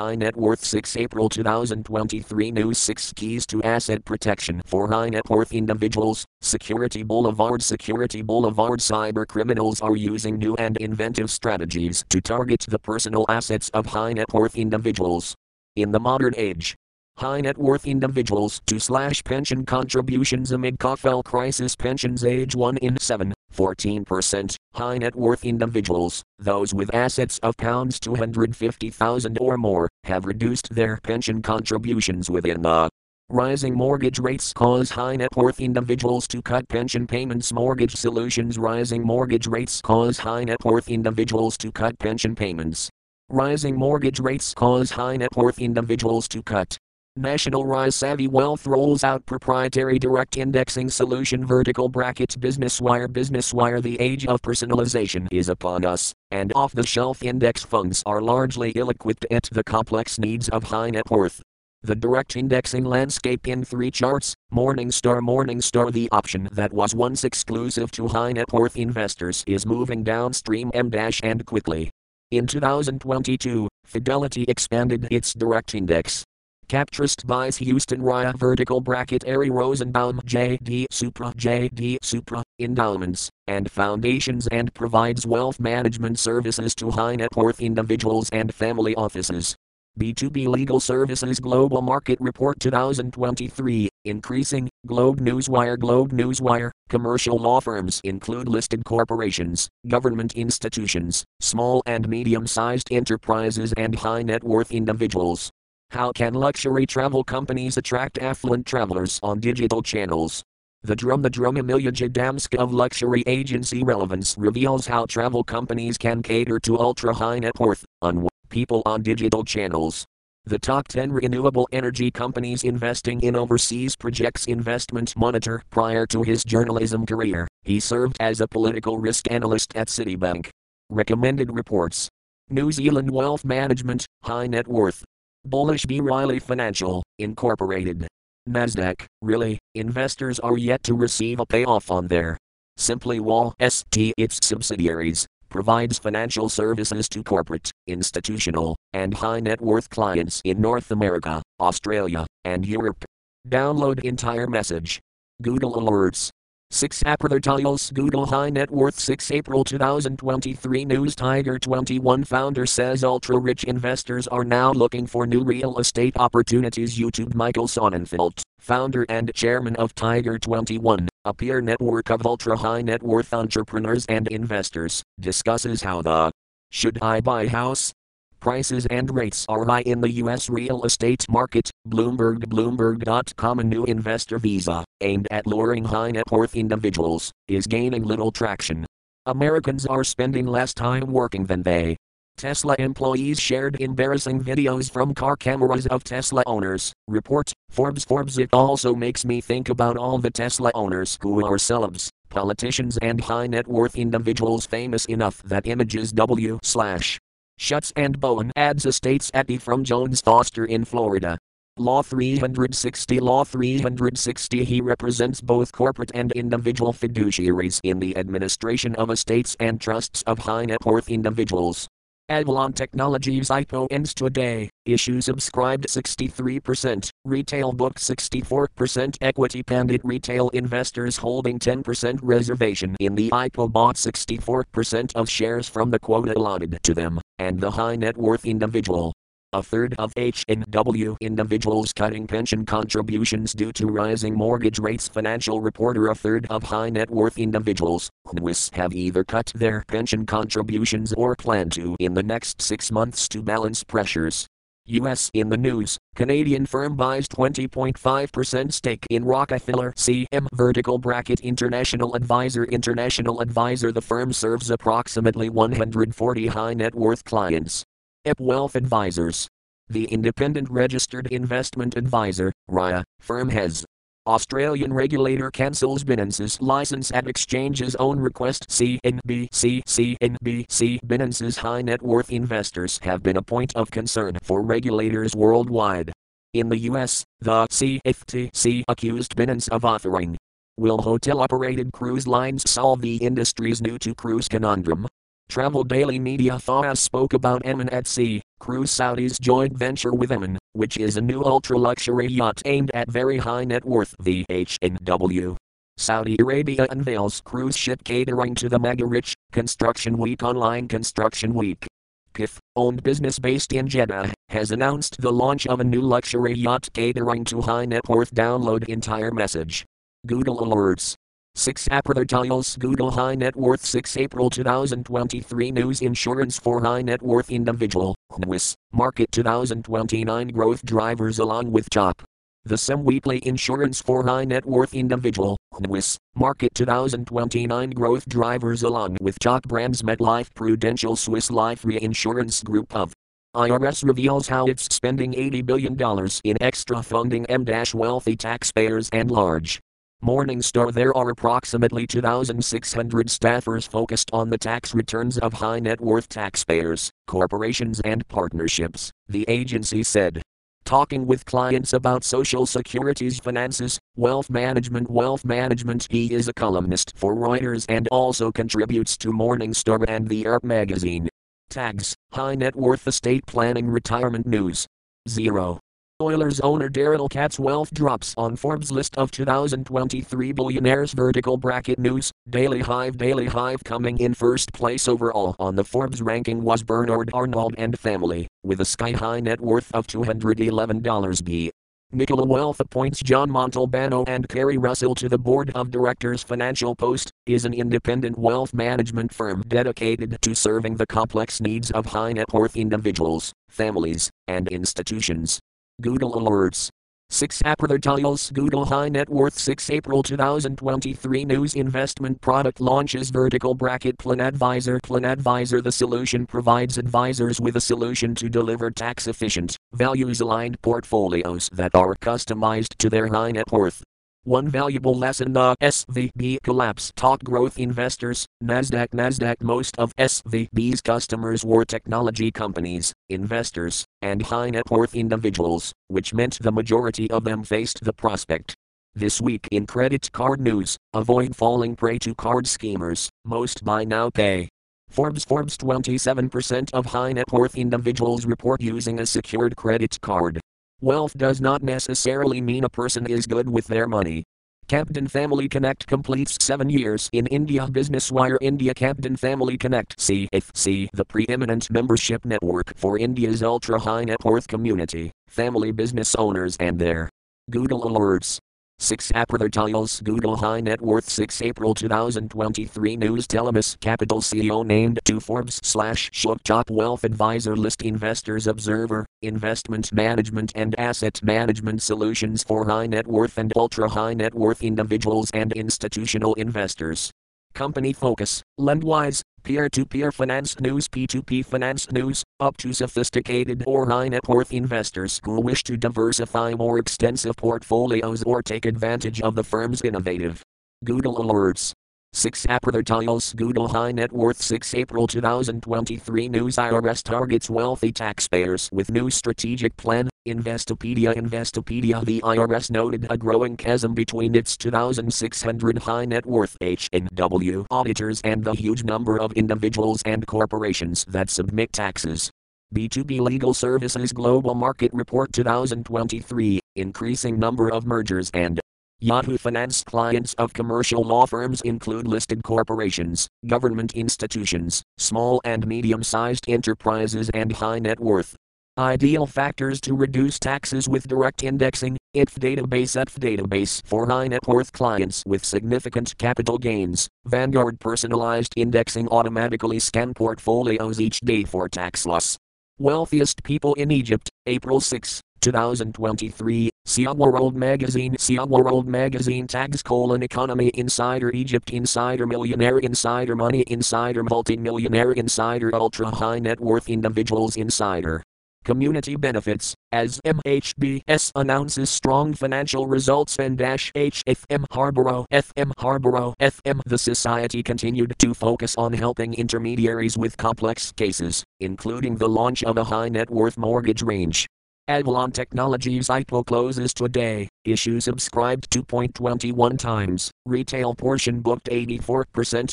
High Net Worth 6 April 2023 News 6 Keys to Asset Protection for High Net Worth Individuals. Security Boulevard Security Boulevard Cyber criminals are using new and inventive strategies to target the personal assets of high net worth individuals. In the modern age, high net worth individuals to slash pension contributions amid COFL crisis pensions age 1 in 7 14%, high net worth individuals, those with assets of pounds 250,000 or more, have reduced their pension contributions within the Rising mortgage rates cause high net worth individuals to cut pension payments. Mortgage solutions Rising mortgage rates cause high net worth individuals to cut pension payments. Rising mortgage rates cause high net worth individuals to cut National Rise Savvy Wealth rolls out proprietary direct indexing solution vertical brackets business wire business wire The age of personalization is upon us, and off the shelf index funds are largely ill equipped at the complex needs of high net worth. The direct indexing landscape in three charts Morningstar Morningstar The option that was once exclusive to high net worth investors is moving downstream M and quickly. In 2022, Fidelity expanded its direct index Captrust buys Houston Raya vertical bracket Ari Rosenbaum JD Supra JD Supra endowments and foundations and provides wealth management services to high net worth individuals and family offices. B2B Legal Services Global Market Report 2023 Increasing Globe Newswire Globe Newswire Commercial law firms include listed corporations, government institutions, small and medium sized enterprises, and high net worth individuals. How can luxury travel companies attract affluent travelers on digital channels? The Drum the Drum Emilia Jadamska of Luxury Agency Relevance reveals how travel companies can cater to ultra high net worth on people on digital channels. The top 10 renewable energy companies investing in overseas projects investment monitor. Prior to his journalism career, he served as a political risk analyst at Citibank. Recommended reports New Zealand Wealth Management, High Net Worth, Bullish B. Riley Financial, Incorporated. NASDAQ, really, investors are yet to receive a payoff on their Simply Wall ST its subsidiaries provides financial services to corporate, institutional, and high net worth clients in North America, Australia, and Europe. Download entire message. Google Alerts. 6 Aprathiles Google High Net Worth 6 April 2023 News Tiger 21 founder says ultra rich investors are now looking for new real estate opportunities. YouTube Michael Sonnenfeldt, founder and chairman of Tiger 21, a peer network of ultra high net worth entrepreneurs and investors, discusses how the Should I Buy House? Prices and rates are high in the U.S. real estate market. Bloomberg Bloomberg.com A new investor visa, aimed at luring high net worth individuals, is gaining little traction. Americans are spending less time working than they. Tesla employees shared embarrassing videos from car cameras of Tesla owners. Report Forbes Forbes It also makes me think about all the Tesla owners who are celebs, politicians, and high net worth individuals famous enough that images W slash Shutts and Bowen adds estates at E from Jones Foster in Florida. Law 360 Law 360 He represents both corporate and individual fiduciaries in the administration of estates and trusts of high net worth individuals. Avalon Technologies IPO ends today. Issue subscribed 63%, retail booked 64%, equity pandit retail investors holding 10% reservation in the IPO bought 64% of shares from the quota allotted to them, and the high net worth individual. A third of HNW individuals cutting pension contributions due to rising mortgage rates. Financial reporter A third of high net worth individuals, NWIS, have either cut their pension contributions or plan to in the next six months to balance pressures. U.S. in the news, Canadian firm buys 20.5% stake in Rockefeller CM vertical bracket International Advisor International Advisor The firm serves approximately 140 high net worth clients. EP Wealth Advisors. The independent registered investment advisor, RIA, firm has. Australian regulator cancels Binance's license at exchange's own request. CNBC CNBC Binance's high net worth investors have been a point of concern for regulators worldwide. In the US, the CFTC accused Binance of authoring. Will hotel operated cruise lines solve the industry's new to cruise conundrum? Travel Daily Media Thaw spoke about Aman at Sea, Cruise Saudi's joint venture with Aman, which is a new ultra luxury yacht aimed at very high net worth VHNW. Saudi Arabia unveils cruise ship catering to the mega rich, Construction Week Online Construction Week. KIF, owned business based in Jeddah, has announced the launch of a new luxury yacht catering to high net worth. Download entire message. Google Alerts. 6 Aprathiles Google High Net Worth 6 April 2023 News Insurance for High Net Worth Individual, NWIS, Market 2029 Growth Drivers along with JOP. The SEM Weekly Insurance for High Net Worth Individual, NWIS, Market 2029 Growth Drivers along with JOP Brands MetLife Prudential Swiss Life Reinsurance Group of IRS reveals how it's spending $80 billion in extra funding M-wealthy taxpayers and large. Morningstar There are approximately 2,600 staffers focused on the tax returns of high net worth taxpayers, corporations, and partnerships, the agency said talking with clients about Social Security's finances, wealth management. Wealth management. He is a columnist for Reuters and also contributes to Morningstar and the ERP magazine. Tags High Net Worth Estate Planning Retirement News. 0. Oilers owner Daryl Katz wealth drops on Forbes list of 2023 billionaires vertical bracket news. Daily Hive Daily Hive coming in first place overall on the Forbes ranking was Bernard Arnault and family, with a sky-high net worth of $211 b. Nicola Wealth appoints John Montalbano and Kerry Russell to the board of directors. Financial Post is an independent wealth management firm dedicated to serving the complex needs of high net worth individuals, families, and institutions. Google Alerts. 6 Aprathiles Google High Net Worth 6 April 2023 News Investment Product Launches Vertical Bracket Plan Advisor Plan Advisor The solution provides advisors with a solution to deliver tax efficient, values aligned portfolios that are customized to their high net worth. One valuable lesson the SVB collapse taught growth investors, Nasdaq Nasdaq most of SVB's customers were technology companies, investors, and high net worth individuals, which meant the majority of them faced the prospect. This week in credit card news, avoid falling prey to card schemers, most buy now pay. Forbes Forbes 27% of high net worth individuals report using a secured credit card. Wealth does not necessarily mean a person is good with their money. Campden Family Connect completes seven years in India. Business Wire India Campden Family Connect CFC, the preeminent membership network for India's ultra high net worth community, family business owners, and their Google Alerts. 6 Aprathiles Google High Net Worth 6 April 2023 News Telemus Capital CEO named to Forbes slash Top Wealth Advisor List Investors Observer Investment Management and Asset Management Solutions for High Net Worth and Ultra High Net Worth Individuals and Institutional Investors. Company focus, Lendwise, peer-to-peer finance news P2P finance news, up to sophisticated or high net worth investors who wish to diversify more extensive portfolios or take advantage of the firm's innovative Google Alerts. 6 Aprathiles Google High Net Worth. 6 April 2023 News IRS targets wealthy taxpayers with new strategic plan. Investopedia. Investopedia. The IRS noted a growing chasm between its 2,600 high net worth H&W auditors and the huge number of individuals and corporations that submit taxes. B2B Legal Services Global Market Report. 2023 Increasing number of mergers and Yahoo Finance clients of commercial law firms include listed corporations, government institutions, small and medium sized enterprises, and high net worth. Ideal factors to reduce taxes with direct indexing, IF database IF database for high net worth clients with significant capital gains. Vanguard personalized indexing automatically scan portfolios each day for tax loss. Wealthiest people in Egypt, April 6. 2023, Sia World Magazine Sia World Magazine tags colon economy insider Egypt insider millionaire insider money insider multi-millionaire insider ultra high net worth individuals insider community benefits, as MHBS announces strong financial results and dash HFM Harborough FM Harborough FM the society continued to focus on helping intermediaries with complex cases, including the launch of a high net worth mortgage range. Avalon Technologies IPO closes today. Issue subscribed 2.21 times. Retail portion booked 84%.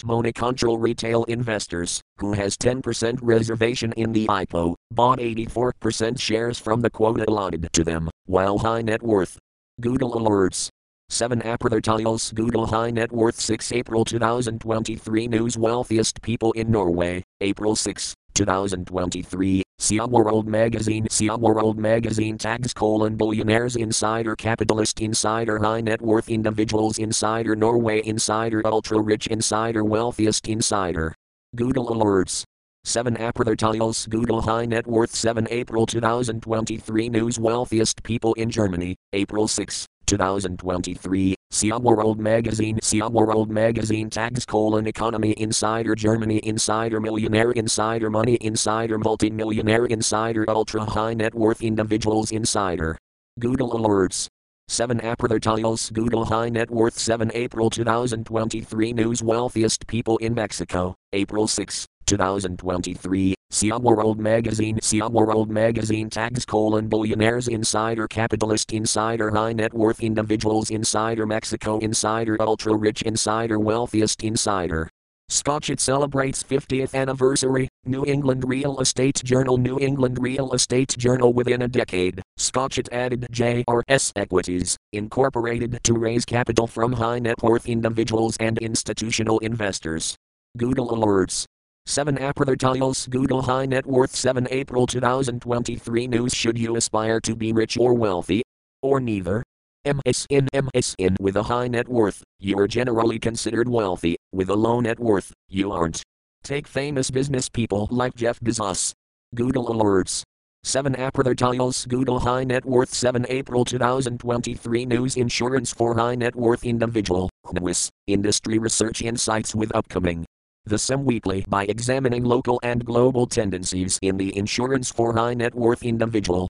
Moneycontrol Retail Investors, who has 10% reservation in the IPO, bought 84% shares from the quota allotted to them, while high net worth. Google alerts. 7 Appertitles Google High Net Worth 6 April 2023 News Wealthiest People in Norway, April 6, 2023, Sia World Magazine Sia World Magazine tags colon billionaires insider capitalist insider high net worth individuals insider Norway insider ultra rich insider wealthiest insider. Google alerts. 7 Appertitles Google High Net Worth 7 April 2023 News Wealthiest People in Germany, April 6, 2023, Sia World Magazine Sia World Magazine tags colon economy insider Germany insider millionaire insider money insider multi-millionaire insider ultra high net worth individuals insider. Google alerts. 7 Appertitles Google High Net Worth 7 April 2023 News Wealthiest People in Mexico, April 6, 2023, Sia World Magazine Sia World Magazine tags colon billionaires insider capitalist insider high net worth individuals insider Mexico insider ultra rich insider wealthiest insider. Schochet celebrates 50th anniversary, New England Real Estate Journal New England Real Estate Journal within a decade, Schochet added JRS Equities, Incorporated to raise capital from high net worth individuals and institutional investors. Google alerts. 7 Appertitles Google High Net Worth 7 April 2023 News Should you aspire to be rich or wealthy? Or neither? MSN MSN with a high net worth, you are generally considered wealthy, with a low net worth, you aren't. Take famous business people like Jeff Bezos. Google alerts. 7 Appertitles Google High Net Worth 7 April 2023 News Insurance for High Net Worth Individual, NWIS, Industry Research Insights with upcoming the SEM Weekly by examining local and global tendencies in the insurance for high net worth individual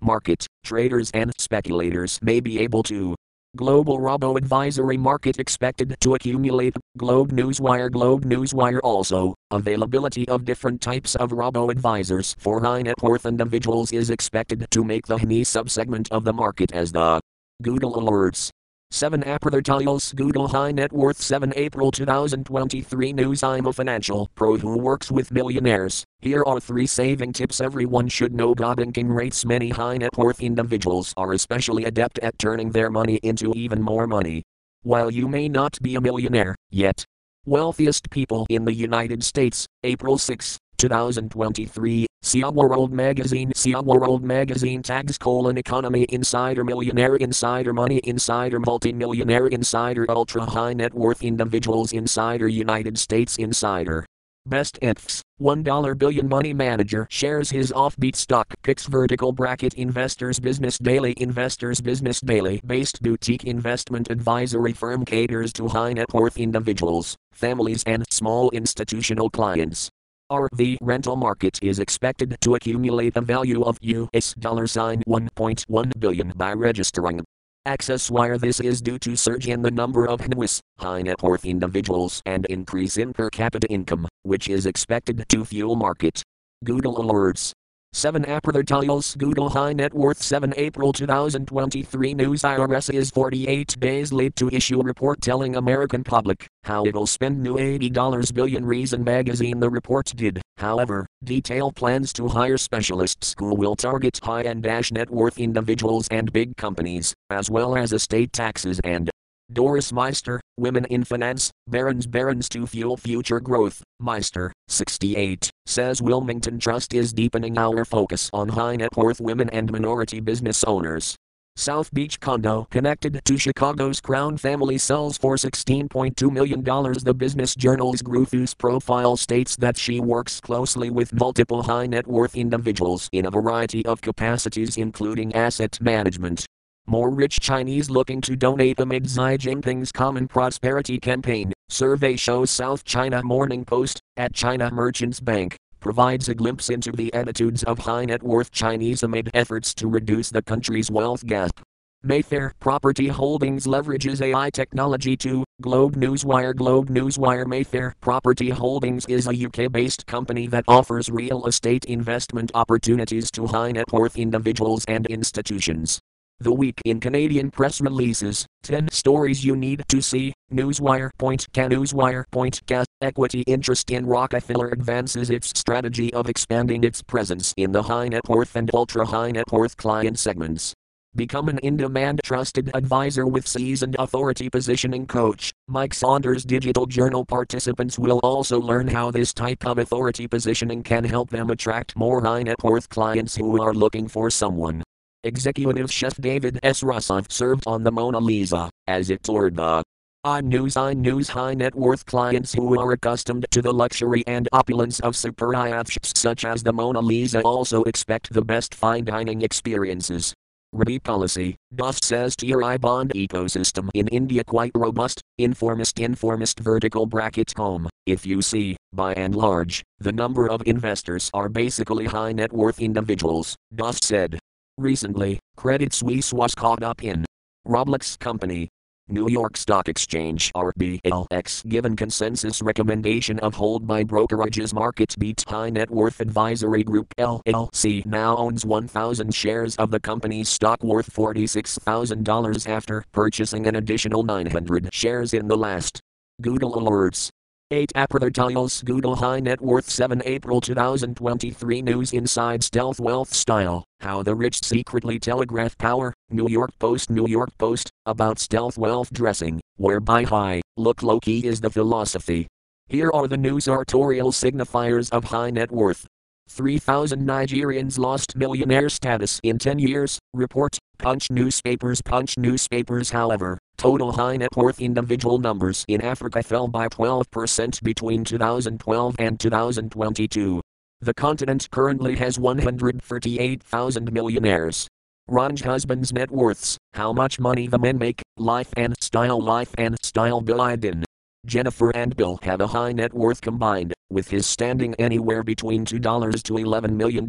market. Traders and speculators may be able to. Global Robo Advisory Market expected to accumulate. Globe Newswire Globe Newswire also. Availability of different types of robo advisors for high net worth individuals is expected to make the HNI subsegment of the market as the Google Alerts 7 Appertitles Google High Net Worth 7 April 2023 News I'm a financial pro who works with millionaires. Here are three saving tips everyone should know. Banking rates Many high net worth individuals are especially adept at turning their money into even more money. While you may not be a millionaire yet, wealthiest people in the United States, April 6, 2023, Sia World Magazine Sia World Magazine tags colon economy insider millionaire insider money insider multi-millionaire insider ultra high net worth individuals insider United States insider. Best infs, 1 billion money manager shares his offbeat stock picks vertical bracket investors business daily investors business daily based boutique investment advisory firm caters to high net worth individuals, families and small institutional clients. RV rental market is expected to accumulate a value of US dollar sign 1.1 billion by registering AccessWire This is due to surge in the number of NWIS, high net worth individuals and increase in per capita income, which is expected to fuel market. Google alerts. 7 Appertitles Google High Net Worth 7 April 2023 News IRS is 48 days late to issue report telling American public how it'll spend new $80 billion. Reason magazine the report did, however, detail plans to hire specialists who will target high-end dash net worth individuals and big companies, as well as estate taxes and Doris Meister, Women in Finance, Barron's Barron's to Fuel Future Growth, Meister, 68, says Wilmington Trust is deepening our focus on high net worth women and minority business owners. South Beach condo connected to Chicago's Crown family sells for $16.2 million. The Business Journal's Grufus profile states that she works closely with multiple high net worth individuals in a variety of capacities, including asset management, more rich Chinese looking to donate amid Xi Jinping's Common Prosperity Campaign. Survey shows South China Morning Post, at China Merchants Bank, provides a glimpse into the attitudes of high net worth Chinese amid efforts to reduce the country's wealth gap. Mayfair Property Holdings leverages AI technology to Globe Newswire Globe Newswire Mayfair Property Holdings is a UK based company that offers real estate investment opportunities to high net worth individuals and institutions. The week in Canadian press releases 10 stories you need to see. Newswire point Newswire gas equity interest in Rockefeller advances its strategy of expanding its presence in the high net worth and ultra high net worth client segments. Become an in demand trusted advisor with seasoned authority positioning coach. Mike Saunders Digital Journal participants will also learn how this type of authority positioning can help them attract more high net worth clients who are looking for someone. Executive Chef David S. Rousseff served on the Mona Lisa as it toured the I News I News high net worth clients who are accustomed to the luxury and opulence of super yachts such as the Mona Lisa also expect the best fine dining experiences. RBI policy, Das says tier I bond ecosystem in India quite robust, informist informist vertical bracket home. If you see, by and large, the number of investors are basically high net worth individuals, Das said. Recently, Credit Suisse was caught up in Roblox company, New York Stock Exchange RBLX given consensus recommendation of hold by brokerages market beat high net worth advisory group LLC now owns 1000 shares of the company's stock worth $46,000 after purchasing an additional 900 shares in the last Google alerts 8 Aprathartiles Google High Net Worth 7 April 2023 News Inside Stealth Wealth Style How the Rich Secretly Telegraph Power New York Post New York Post about stealth wealth dressing, whereby high, look low key is the philosophy. Here are the news artorial signifiers of high net worth. 3,000 Nigerians lost millionaire status in 10 years, report, Punch newspapers Punch newspapers however, total high net worth individual numbers in Africa fell by 12% between 2012 and 2022. The continent currently has 138,000 millionaires. Range husbands' net worths, how much money the men make, life and style life and style Biden. Jennifer and Bill have a high net worth combined, with his standing anywhere between $2 to $11 million,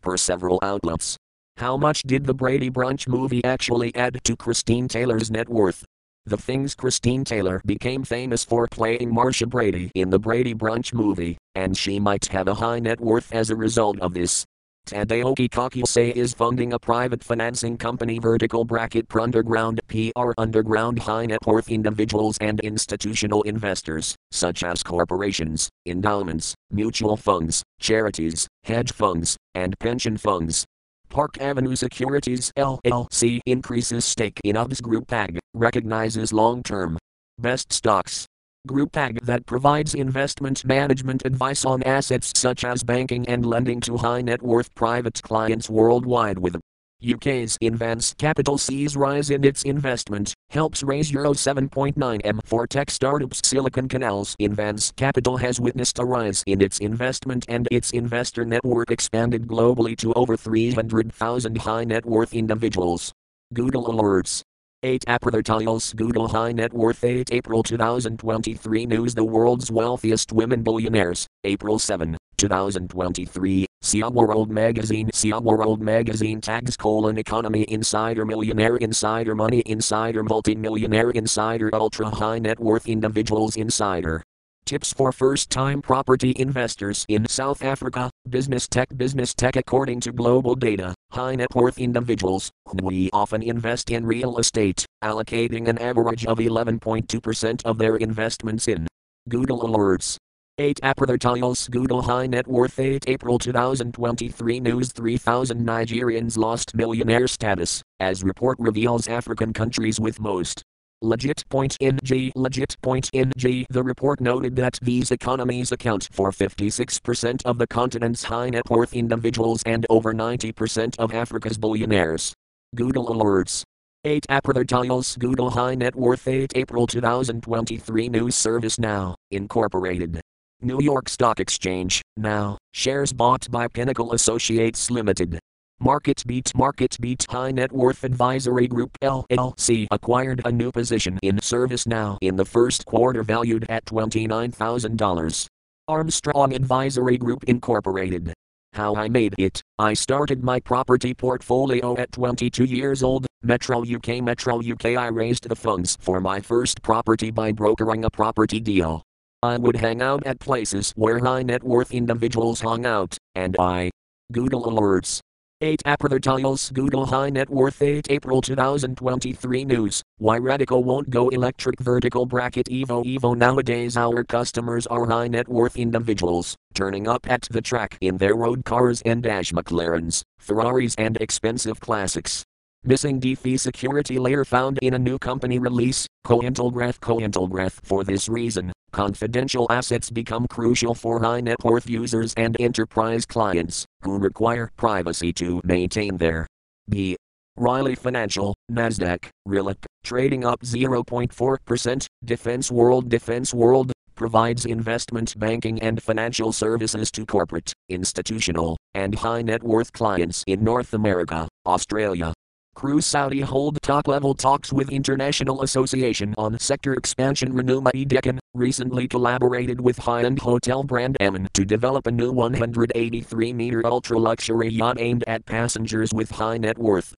per several outlets. How much did the Brady Bunch movie actually add to Christine Taylor's net worth? The things Christine Taylor became famous for playing Marcia Brady in the Brady Bunch movie, and she might have a high net worth as a result of this. Tadaoki Kakuse is funding a private financing company vertical bracket underground PR underground high net worth individuals and institutional investors, such as corporations, endowments, mutual funds, charities, hedge funds, and pension funds. Park Avenue Securities LLC increases stake in UBS Group AG, recognizes long-term best stocks Group AG that provides investment management advice on assets such as banking and lending to high net worth private clients worldwide with UK's Invance Capital sees rise in its investment, helps raise Euro 7.9 M for tech startups Silicon Canals. Invance Capital has witnessed a rise in its investment and its investor network expanded globally to over 300,000 high net worth individuals. Google alerts 8 Aprathartiles Google High Net Worth 8 April 2023 News The world's wealthiest women billionaires, April 7, 2023. SIA World Magazine SIA World Magazine tags colon economy insider millionaire insider money insider multi-millionaire insider ultra high net worth individuals insider Tips for first time property investors in South Africa. Business tech Business tech According to global data, high net worth individuals, we often invest in real estate, allocating an average of 11.2% of their investments in Google Alerts. 8 Aprathartiles Google High Net Worth 8 April 2023 News 3000 Nigerians lost millionaire status, as report reveals African countries with most Legit point Legit point The report noted that these economies account for 56% of the continent's high net worth individuals and over 90% of Africa's billionaires. Google alerts 8 Aprathartiles Google High Net Worth 8 April 2023 News ServiceNow, Incorporated. New York Stock Exchange, now, shares bought by Pinnacle Associates Limited. Market Beat Market Beat High Net Worth Advisory Group LLC acquired a new position in ServiceNow in the first quarter valued at $29,000. Armstrong Advisory Group Incorporated How I made it. I started my property portfolio at 22 years old. Metro UK Metro UK I raised the funds for my first property by brokering a property deal. I would hang out at places where high net worth individuals hung out, and I Google Alerts 8 Aprathartiles Google High Net Worth 8 April 2023 News Why Radical won't go electric vertical bracket Evo Evo Nowadays our customers are high net worth individuals, turning up at the track in their road cars and dash McLarens, Ferraris and expensive classics. Missing DeFi security layer found in a new company release, Cointelegraph Cointelegraph. For this reason, confidential assets become crucial for high net worth users and enterprise clients, who require privacy to maintain their B. Riley Financial, Nasdaq, RELIC, trading up 0.4%, Defense World Defense World, provides investment banking and financial services to corporate, institutional, and high net worth clients in North America, Australia, Cruise Saudi hold top-level talks with International Association on Sector Expansion Renuma Deccan, recently collaborated with high-end hotel brand Aman to develop a new 183-meter ultra-luxury yacht aimed at passengers with high net worth.